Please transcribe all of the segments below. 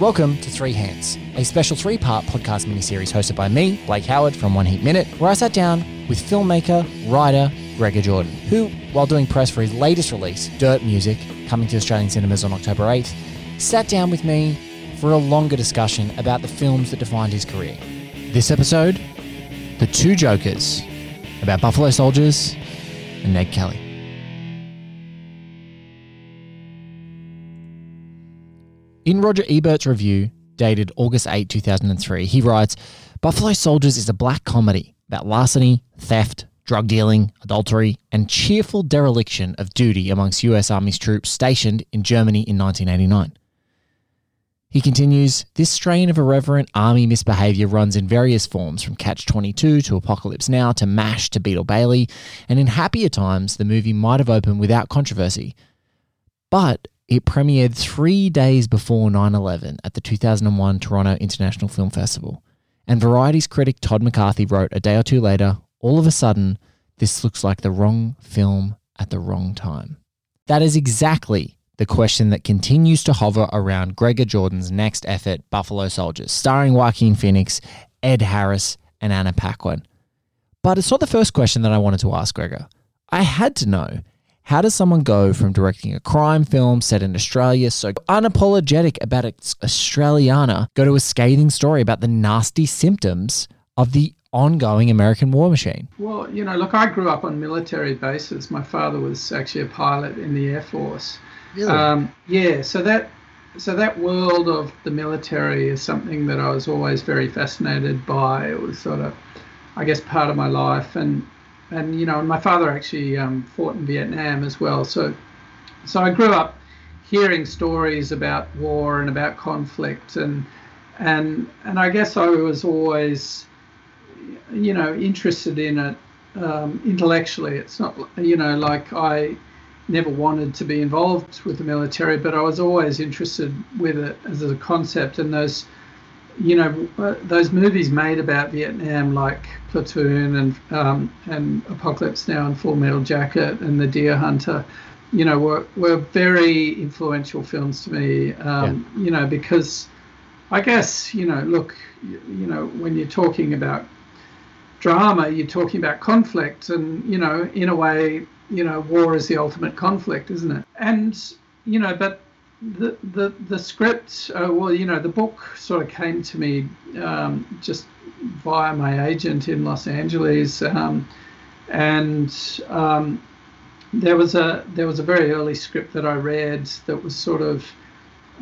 Welcome to Three Hands, a special three part podcast miniseries hosted by me, Blake Howard from One Heat Minute, where I sat down with filmmaker, writer Gregor Jordan, who, while doing press for his latest release, Dirt Music, coming to Australian cinemas on October 8th, sat down with me for a longer discussion about the films that defined his career. This episode, The Two Jokers, about Buffalo Soldiers and Ned Kelly. In Roger Ebert's review, dated August 8, 2003, he writes Buffalo Soldiers is a black comedy about larceny, theft, drug dealing, adultery, and cheerful dereliction of duty amongst US Army's troops stationed in Germany in 1989. He continues, this strain of irreverent army misbehavior runs in various forms, from Catch 22 to Apocalypse Now to MASH to Beetle Bailey, and in happier times, the movie might have opened without controversy. But it premiered three days before 9 11 at the 2001 Toronto International Film Festival. And Variety's critic Todd McCarthy wrote a day or two later, all of a sudden, this looks like the wrong film at the wrong time. That is exactly the question that continues to hover around Gregor Jordan's next effort, Buffalo Soldiers, starring Joaquin Phoenix, Ed Harris, and Anna Paquin. But it's not the first question that I wanted to ask Gregor. I had to know how does someone go from directing a crime film set in Australia, so unapologetic about its Australiana, go to a scathing story about the nasty symptoms of the ongoing American war machine? Well, you know, look, I grew up on military bases. My father was actually a pilot in the Air Force. Really? Um, yeah, so that so that world of the military is something that I was always very fascinated by. It was sort of, I guess, part of my life, and and you know, my father actually um, fought in Vietnam as well. So so I grew up hearing stories about war and about conflict, and and and I guess I was always, you know, interested in it um, intellectually. It's not, you know, like I never wanted to be involved with the military, but I was always interested with it as a concept. And those, you know, uh, those movies made about Vietnam, like Platoon and um, and Apocalypse Now and Full Metal Jacket and The Deer Hunter, you know, were were very influential films to me. Um, yeah. You know, because I guess you know, look, you, you know, when you're talking about drama, you're talking about conflict, and you know, in a way, you know, war is the ultimate conflict, isn't it? And you know, but the the the script, uh, well, you know, the book sort of came to me um, just via my agent in Los Angeles, um, and um, there was a there was a very early script that I read that was sort of,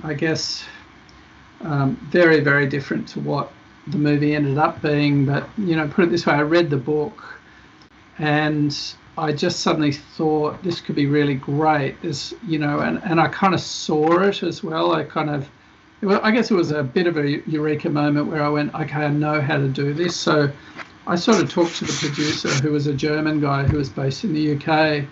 I guess, um, very very different to what the movie ended up being. But you know, put it this way, I read the book, and I just suddenly thought this could be really great. This, you know, and, and I kind of saw it as well. I kind of, well, I guess it was a bit of a eureka moment where I went, okay, I know how to do this. So I sort of talked to the producer, who was a German guy who was based in the UK,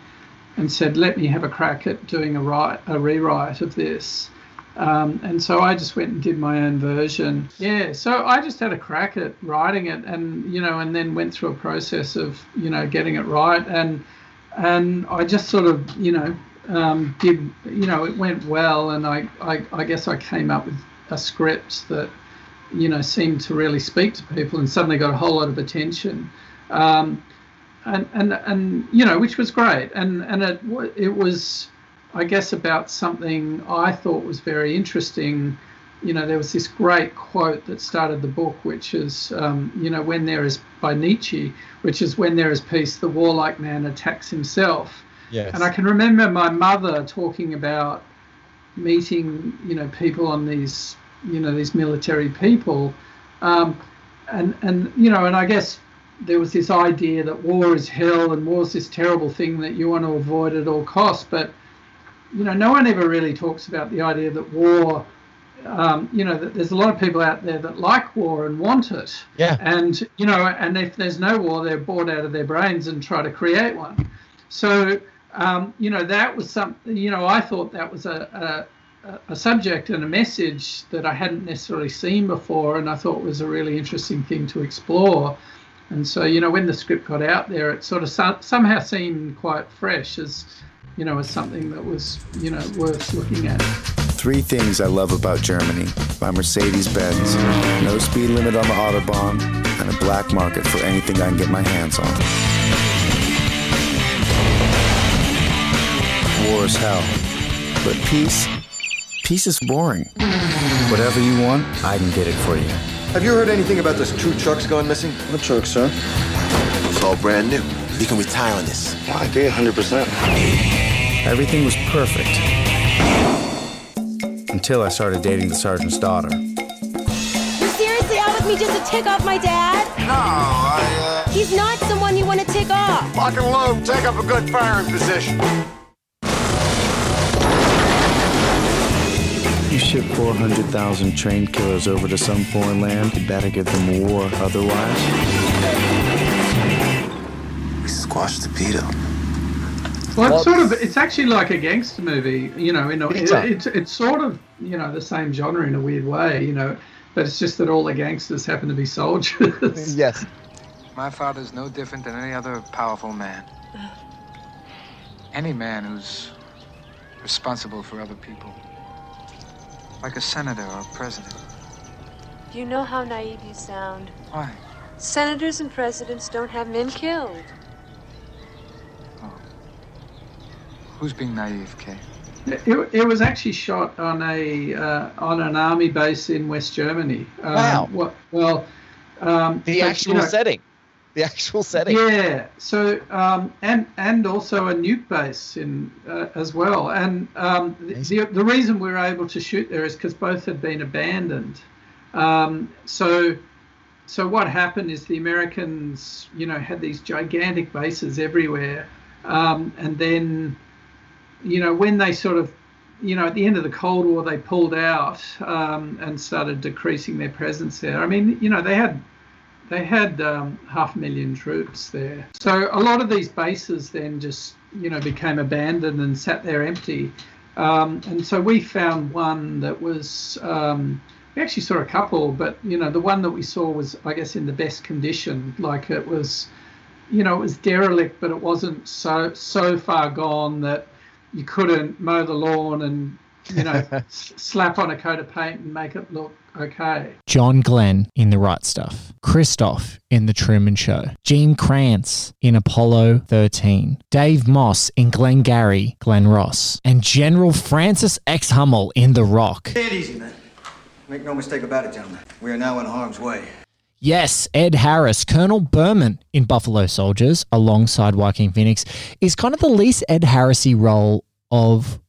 and said, let me have a crack at doing a, write, a rewrite of this. Um, and so I just went and did my own version. Yeah, so I just had a crack at writing it, and you know, and then went through a process of you know getting it right, and and I just sort of you know um, did you know it went well, and I, I I guess I came up with a script that you know seemed to really speak to people, and suddenly got a whole lot of attention. Um, and, and and you know which was great and and it it was I guess, about something I thought was very interesting. You know, there was this great quote that started the book, which is, um, you know, when there is by Nietzsche, which is when there is peace, the warlike man attacks himself. Yes. And I can remember my mother talking about meeting, you know, people on these, you know, these military people, um, and and you know, and I guess there was this idea that war is hell and war is this terrible thing that you want to avoid at all costs. But you know, no one ever really talks about the idea that war. Um, you know, that there's a lot of people out there that like war and want it. Yeah. And you know, and if there's no war, they're bored out of their brains and try to create one. So um, you know, that was something. You know, I thought that was a, a a subject and a message that I hadn't necessarily seen before, and I thought was a really interesting thing to explore. And so, you know, when the script got out there, it sort of so- somehow seemed quite fresh as, you know, as something that was, you know, worth looking at. Three things I love about Germany by Mercedes Benz no speed limit on the Autobahn, and a black market for anything I can get my hands on. War is hell, but peace, peace is boring. Whatever you want, I can get it for you. Have you heard anything about those two trucks going missing? What truck, sir? It's all brand new. You can retire on this. I agree 100%. Everything was perfect. Until I started dating the sergeant's daughter. You seriously out with me just to tick off my dad? No, I, He's not someone you want to tick off. uh, lock and load, take up a good firing position. Ship 400,000 trained killers over to some foreign land, you better give them war, otherwise. We squash the pedo. Well, it's sort of, it's actually like a gangster movie, you know, in a, it, it's, it's sort of, you know, the same genre in a weird way, you know, but it's just that all the gangsters happen to be soldiers. Yes. My father's no different than any other powerful man. Any man who's responsible for other people. Like a senator or a president. You know how naive you sound? Why? Senators and presidents don't have men killed. Who's being naive, Kay? It, it was actually shot on a uh, on an army base in West Germany. Um, Wow. Well, well um, The actual you know, setting. The actual setting. Yeah. So um, and and also a nuke base in uh, as well. And um, the, the reason we were able to shoot there is because both had been abandoned. Um, so so what happened is the Americans, you know, had these gigantic bases everywhere, um, and then, you know, when they sort of, you know, at the end of the Cold War, they pulled out um, and started decreasing their presence there. I mean, you know, they had they had um, half a million troops there. So a lot of these bases then just, you know, became abandoned and sat there empty. Um, and so we found one that was, um, we actually saw a couple, but, you know, the one that we saw was, I guess, in the best condition. Like it was, you know, it was derelict, but it wasn't so, so far gone that you couldn't mow the lawn and, you know, slap on a coat of paint and make it look okay. John Glenn in The Right Stuff, Christof in The Truman Show, Gene Kranz in Apollo 13, Dave Moss in Glengarry, Glen Ross, and General Francis X. Hummel in The Rock. Take it easy, man. Make no mistake about it, gentlemen. We are now in harm's way. Yes, Ed Harris, Colonel Berman in Buffalo Soldiers, alongside Joaquin Phoenix, is kind of the least Ed Harrisy role of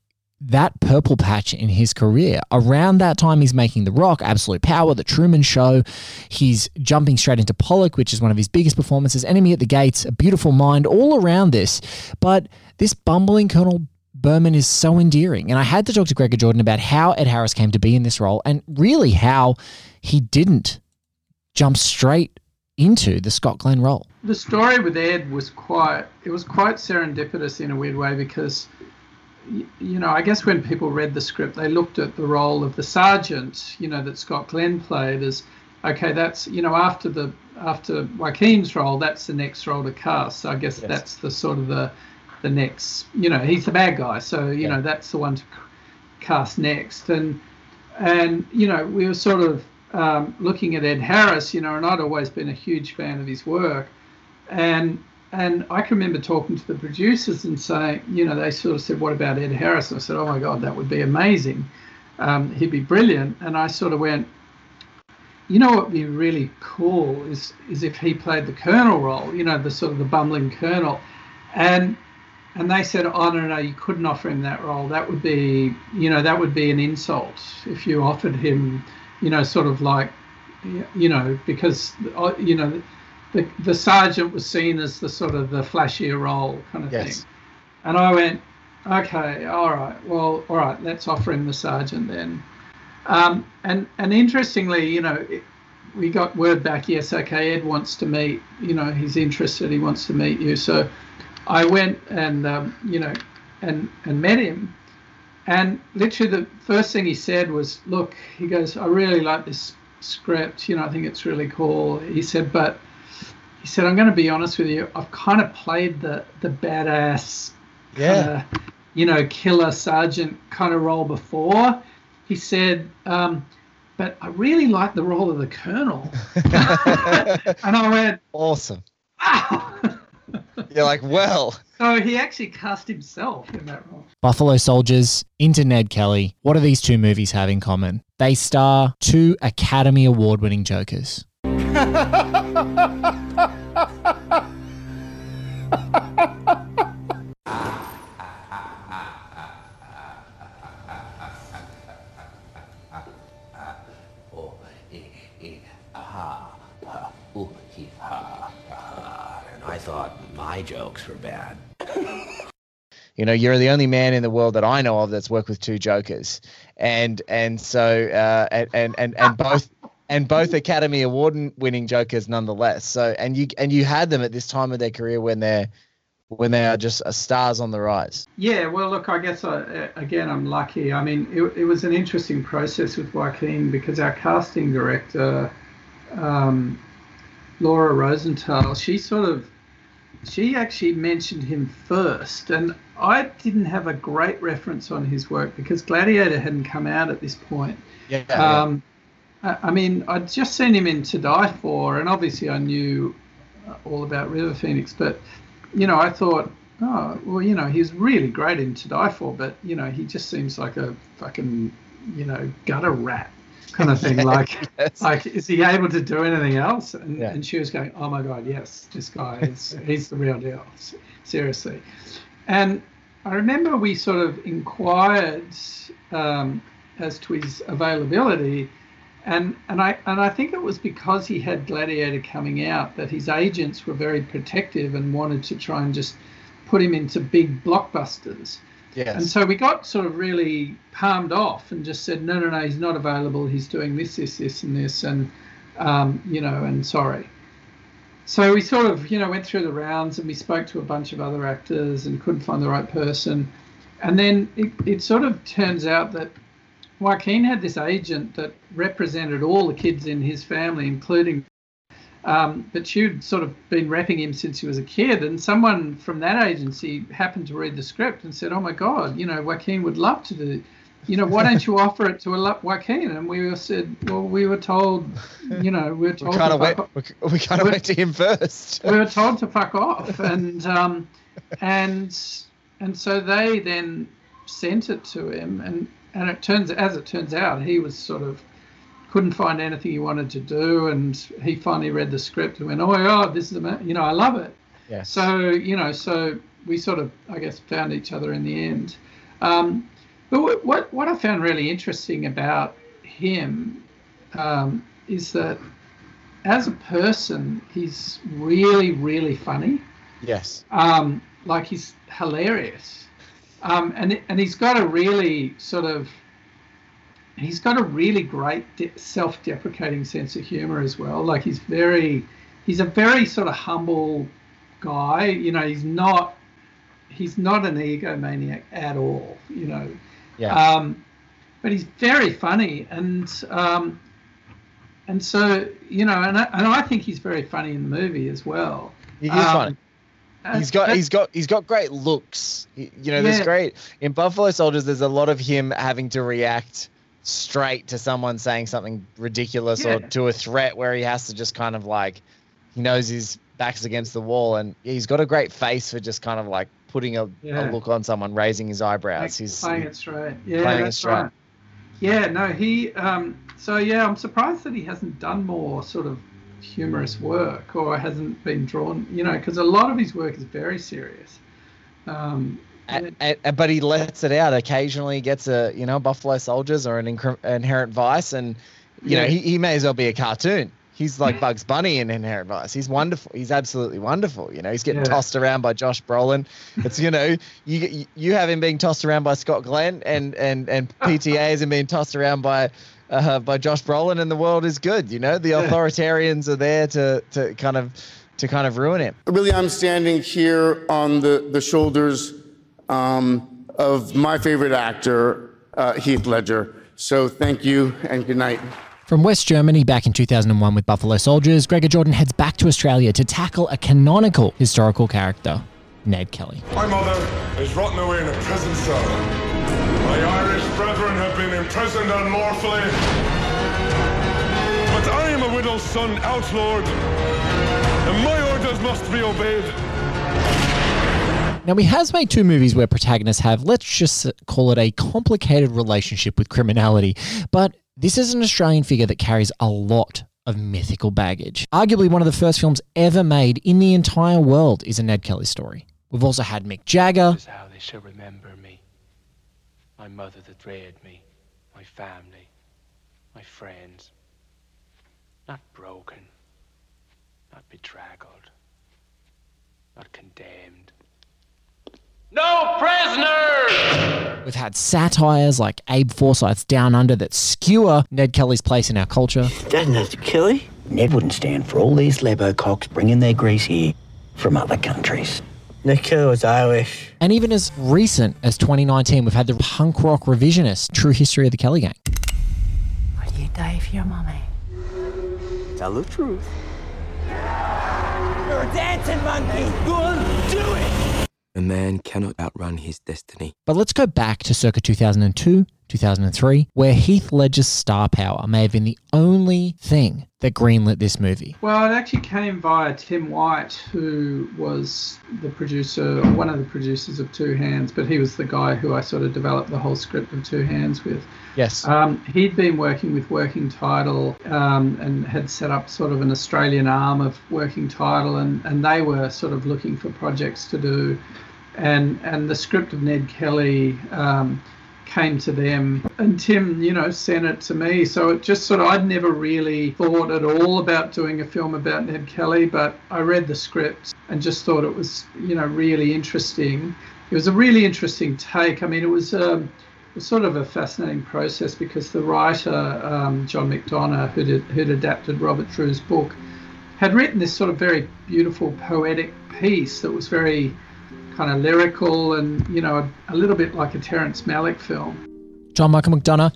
that purple patch in his career. Around that time, he's making The Rock, Absolute Power, The Truman Show. He's jumping straight into Pollock, which is one of his biggest performances. Enemy at the Gates, A Beautiful Mind, all around this. But this bumbling Colonel Berman is so endearing. And I had to talk to Gregor Jordan about how Ed Harris came to be in this role and really how he didn't jump straight into the Scott Glenn role. the story with Ed was quite it was quite serendipitous in a weird way because you know I guess when people read the script they looked at the role of the sergeant you know that Scott Glenn played as okay that's you know after the after Joaquin's role that's the next role to cast. So I guess that's the sort of the the next you know he's the bad guy. So you know that's the one to cast next. And and you know we were sort of um, looking at Ed Harris you know and I'd always been a huge fan of his work. And and I can remember talking to the producers and saying, you know, they sort of said, "What about Ed Harris?" And I said, "Oh my God, that would be amazing. Um, he'd be brilliant." And I sort of went, "You know what would be really cool is is if he played the colonel role, you know, the sort of the bumbling colonel." And and they said, "Oh no, no, you couldn't offer him that role. That would be, you know, that would be an insult if you offered him, you know, sort of like, you know, because uh, you know." The the sergeant was seen as the sort of the flashier role kind of Yes. thing. And I went, okay, all right, well, all right, let's offer him the sergeant then. Um, and and interestingly, you know, it, we got word back, yes, okay, Ed wants to meet, you know, he's interested, he wants to meet you. So I went and um, you know, and and met him. And literally, the first thing he said was, "Look," he goes, "I really like this script. You know, I think it's really cool." He said, "But," he said, "I'm going to be honest with you. I've kind of played the the badass, Yeah. kinda, you know, killer sergeant kind of role before." He said, um, "But I really like the role of the colonel." and I went, Awesome. "Wow!" You're like, well, so he actually cast himself in that role. Buffalo Soldiers into Ned Kelly. What do these two movies have in common? They star two Academy Award winning Jokers. And I thought my jokes were bad. you know, you're the only man in the world that I know of that's worked with two jokers, and and so uh, and and and, and both. And both Academy Award winning Jokers, nonetheless. So, and you and you had them at this time of their career when they're when they are just uh, stars on the rise. Yeah, well, look, I guess I, again I'm lucky. I mean, it, it was an interesting process with Joaquin because our casting director, um, Laura Rosenthal, she sort of she actually mentioned him first, and I didn't have a great reference on his work because Gladiator hadn't come out at this point. Yeah. Um, I I mean, I'd just seen him in To Die For, and obviously I knew uh, all about River Phoenix, but you know, I thought, oh, well, you know, he's really great in To Die For, but you know, he just seems like a fucking, you know, gutter rat kind of thing. Like, Yes. like, is he able to do anything else? And, Yeah. and she was going, oh my god, yes, this guy is, he's the real deal, seriously. And I remember we sort of inquired um, as to his availability, and and I and I think it was because he had Gladiator coming out that his agents were very protective and wanted to try and just put him into big blockbusters. Yes. And so we got sort of really palmed off and just said, no, no, no, he's not available. He's doing this, this, this, and this, and um, you know, and sorry. So we sort of, you know, went through the rounds and we spoke to a bunch of other actors and couldn't find the right person. And then it, it sort of turns out that Joaquin had this agent that represented all the kids in his family, including um, but she'd sort of been repping him since he was a kid, and someone from that agency happened to read the script and said, "Oh my God, you know, Joaquin would love to do, you know, why don't you offer it to a Joaquin?" And we were said, "Well, we were told, you know, we were we told kind to of went. fuck We, we kind of We- went to him first. we were told to fuck off, and um, and and so they then sent it to him, and and it turns as it turns out, he was sort of couldn't find anything he wanted to do, and he finally read the script and went, oh my god, this is you know, I love it. Yes. So you know, so we sort of, I guess, found each other in the end. Um, but what what, what I found really interesting about him um, is that as a person, he's really, really funny. yes. Um, like he's hilarious, um, and and he's got a really sort of he's got a really great de- self-deprecating sense of humor as well. Like he's very he's a very sort of humble guy. You know, he's not he's not an egomaniac at all. You know, Yeah. um, but he's very funny and um, and so you know, and I, and I think he's very funny in the movie as well. He is Um, funny. He's got he's got he's got great looks. He- you know, there's great in Buffalo Soldiers. There's a lot of him having to react straight to someone saying something ridiculous or to a threat where he has to just kind of like he knows his back's against the wall and he's got a great face for just kind of like putting a, Yeah. a look on someone, raising his eyebrows. Like, He's playing it straight. Yeah, playing it that's straight. right. Yeah, no, he. Um, so yeah, I'm surprised that he hasn't done more sort of humorous work or hasn't been drawn. You know, because a lot of his work is very serious. Um, and, and, but he lets it out. Occasionally, gets a you know Buffalo Soldiers or an incre- inherent vice, and you know he, he may as well be a cartoon. he's like Bugs Bunny in Inherent Vice. He's wonderful. He's absolutely wonderful. You know, he's getting Yeah. tossed around by Josh Brolin. It's you know, you you have him being tossed around by Scott Glenn, and and and PTA is him being tossed around by. Uh, by Josh Brolin, and the world is good. You know, the authoritarians are there to to kind of to kind of ruin it. Really, I'm standing here on the, the shoulders um, of my favorite actor, uh, Heath Ledger. So thank you and good night. From West Germany back in 2001 with Buffalo Soldiers, Gregor Jordan heads back to Australia to tackle a canonical historical character, Ned Kelly. My mother is rotting away in a prison cell. My Irish brethren have been imprisoned unlawfully. But I am a widow's son, outlawed, and my orders must be obeyed. Now, he has made two movies where protagonists have, let's just call it a complicated relationship with criminality, but this is an Australian figure that carries a lot of mythical baggage. Arguably, one of the first films ever made in the entire world is a Ned Kelly story. We've also had Mick Jagger, This is how they shall remember me. My mother that reared me, my family, my friends. Not broken, not bedraggled, not condemned. No prisoners! We've had satires like Abe Forsyth's Down Under that skewer Ned Kelly's place in our culture. Doesn't it, Kelly? Ned wouldn't stand for all these lebo cocks bringing their grease here from other countries. Ned was Irish. And even as recent as 2019, we've had the punk rock revisionist, True History of the Kelly Gang. Would you die for your mommy? Tell the truth. You're a dancing monkey. Go on, do it. A man cannot outrun his destiny. But let's go back to circa 2002, 2003, where Heath Ledger's star power may have been the only thing that greenlit this movie. Well, it actually came via Tim White, who was the producer, or one of the producers of Two Hands, but he was the guy who I sort of developed the whole script of Two Hands with. Yes. Um, he'd been working with Working Title um, and had set up sort of an Australian arm of Working Title, and, and they were sort of looking for projects to do. And, and the script of Ned Kelly um, came to them, and Tim, you know, sent it to me. So it just sort of, I'd never really thought at all about doing a film about Ned Kelly, but I read the script and just thought it was, you know, really interesting. It was a really interesting take. I mean, it was. Um, was sort of a fascinating process because the writer um, John McDonagh, who'd, who'd adapted Robert Drewe's book, had written this sort of very beautiful poetic piece that was very kind of lyrical and you know a, a little bit like a Terrence Malick film. John Michael McDonagh,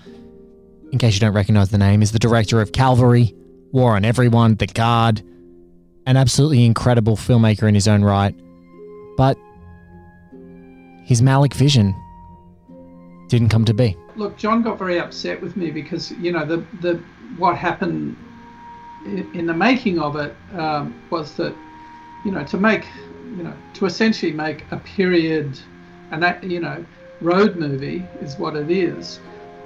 in case you don't recognize the name, is the director of Calvary, War on Everyone, The Guard, an absolutely incredible filmmaker in his own right. But his Malick vision didn't come to be. Look, John got very upset with me because you know the the what happened in, in the making of it um, was that you know to make you know to essentially make a period and that you know road movie is what it is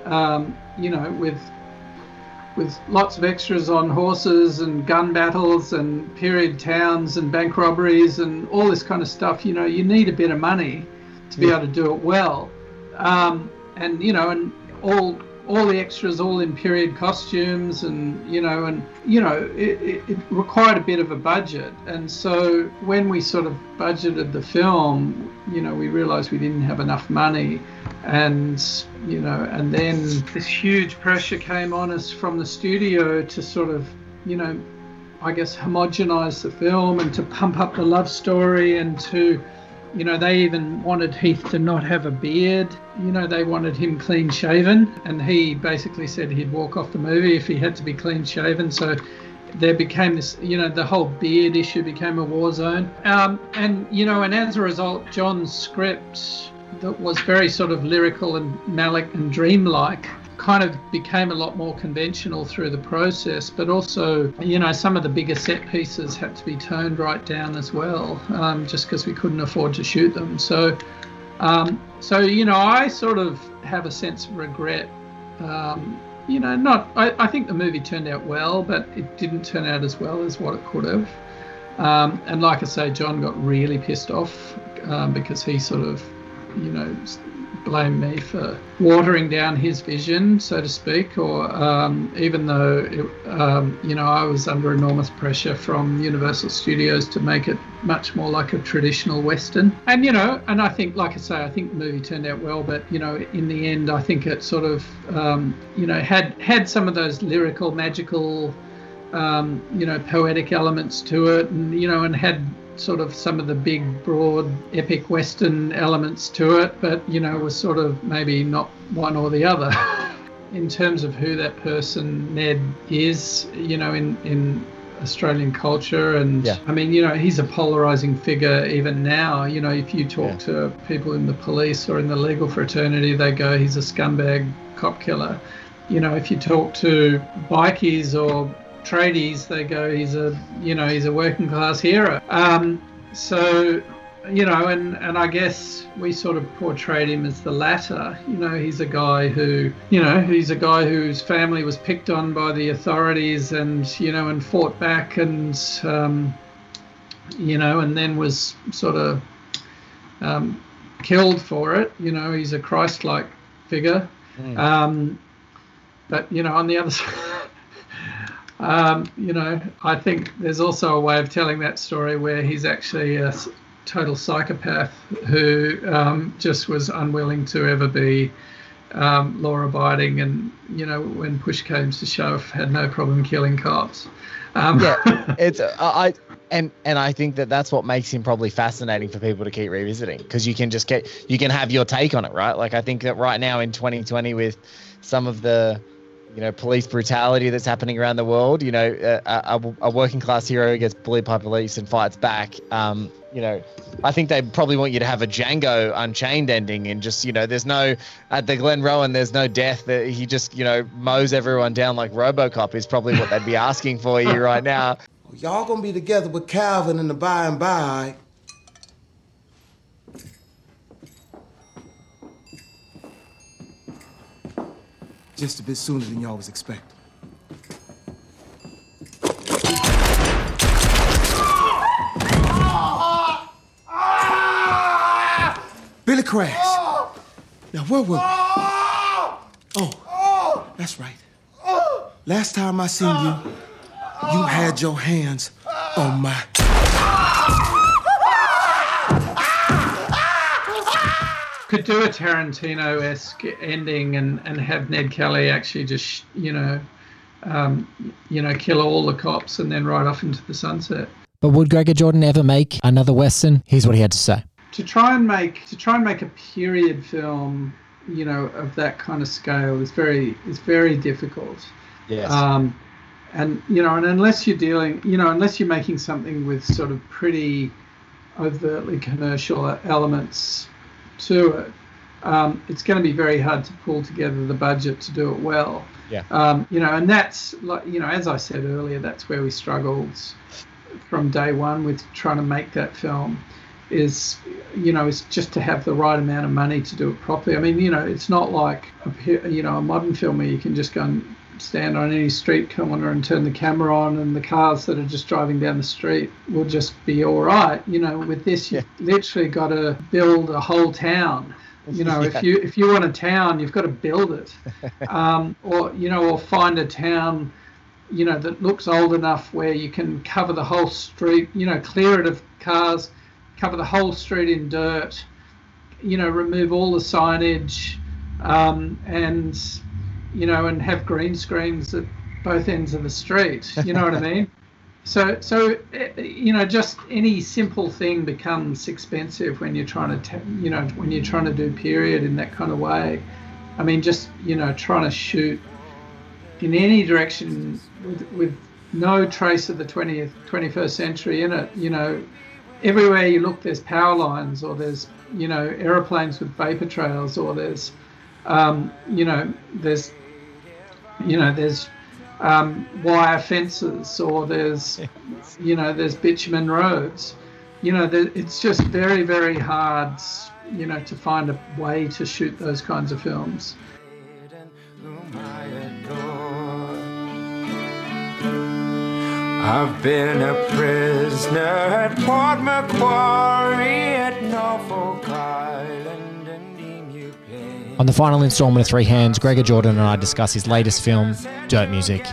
um, you know with with lots of extras on horses and gun battles and period towns and bank robberies and all this kind of stuff you know you need a bit of money to be Yeah. able to do it well um, and you know and all all the extras all in period costumes and you know and you know it, it, it required a bit of a budget. And so when we sort of budgeted the film you know we realized we didn't have enough money. And you know and then this huge pressure came on us from the studio to sort of you know i guess homogenize the film and to pump up the love story and to you know, they even wanted Heath to not have a beard. You know, they wanted him clean shaven. And he basically said he'd walk off the movie if he had to be clean shaven. So there became this, you know, the whole beard issue became a war zone. Um, and, you know, and as a result, John's script that was very sort of lyrical and Malick and dreamlike kind of became a lot more conventional through the process but also you know some of the bigger set pieces had to be toned right down as well um, just because we couldn't afford to shoot them. So um, so you know i sort of have a sense of regret um, you know not I, I think the movie turned out well but it didn't turn out as well as what it could have. Um, and like i say john got really pissed off um, because he sort of you know, blame me for watering down his vision, so to speak, or um, even though, it, um, you know, I was under enormous pressure from Universal Studios to make it much more like a traditional Western. And, you know, and I think, like I say, I think the movie turned out well, but, you know, in the end, I think it sort of, um, you know, had, had some of those lyrical, magical, um, you know, poetic elements to it, and, you know, and had sort of some of the big, broad, epic Western elements to it, but you know, was sort of maybe not one or the other. in terms of who that person Ned is, you know, in in Australian culture, and yeah. I mean, you know, he's a polarizing figure even now. You know, if you talk yeah. to people in the police or in the legal fraternity, they go, he's a scumbag cop killer. You know, if you talk to bikies or tradies, they go, he's a, you know, he's a working class hero. Um, so, you know, and, and I guess we sort of portrayed him as the latter. You know, he's a guy who, you know, he's a guy whose family was picked on by the authorities and, you know, and fought back and, um, you know, and then was sort of um, killed for it. You know, he's a Christ-like figure. Mm. Um, but you know, on the other side, um, you know, I think there's also a way of telling that story where he's actually a total psychopath who um, just was unwilling to ever be um, law abiding and, you know, when push came to shove, had no problem killing cops. Um, yeah, it's, uh, I, and and I think that that's what makes him probably fascinating for people to keep revisiting because you can just get you can have your take on it, right? Like I think that right now in 2020 with some of the you know, police brutality that's happening around the world. You know, a, a, a working class hero gets bullied by police and fights back. Um, you know, I think they probably want you to have a Django Unchained ending and just, you know, there's no at the Glenrowan, there's no death that he just, you know, mows everyone down like RoboCop is probably what they'd be asking for you right now. Y'all gonna be together with Calvin in the by and by. Just a bit sooner than y'all was expecting. Billy Crash. Now, where were we? Oh, that's right. Last time I seen you, you had your hands on my... could do a Tarantino esque ending and, and have Ned Kelly actually just you know um, you know kill all the cops and then ride off into the sunset. But would Gregor Jordan ever make another western? Here's what he had to say. To try and make to try and make a period film, you know, of that kind of scale is very is very difficult. Yes. Um, and you know, and unless you're dealing, you know, unless you're making something with sort of pretty overtly commercial elements to it, um, it's going to be very hard to pull together the budget to do it well. Yeah. Um, you know, and that's like you know, as I said earlier, that's where we struggled from day one with trying to make that film. Is you know, is just to have the right amount of money to do it properly. I mean, you know, it's not like a, you know a modern film where you can just go and stand on any street corner and turn the camera on and the cars that are just driving down the street will just be all right you know with this you've yeah. literally got to build a whole town you know yeah. if you if you want a town you've got to build it um, or you know or find a town you know that looks old enough where you can cover the whole street you know clear it of cars cover the whole street in dirt you know remove all the signage um, and you know, and have green screens at both ends of the street. You know what I mean? So, so eh, you know, just any simple thing becomes expensive when you're trying to, you know, when you're trying to do period in that kind of way. I mean, just you know, trying to shoot in any direction with, with no trace of the 20th, 21st century in it. You know, everywhere you look, there's power lines, or there's you know, aeroplanes with vapor trails, or there's um, you know, there's you know, there's um, wire fences or there's, you know, there's bitumen roads. You know, it's just very, very hard, you know, to find a way to shoot those kinds of films. I've been a prisoner at Port Macquarie at Norfolk Island. On the final installment of Three Hands, Gregor Jordan and I discuss his latest film, Dirt Music,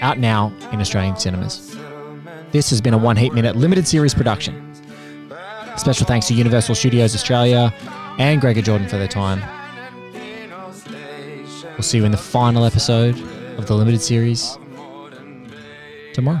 out now in Australian cinemas. This has been a One Heat Minute limited series production. Special thanks to Universal Studios Australia and Gregor Jordan for their time. We'll see you in the final episode of the limited series tomorrow.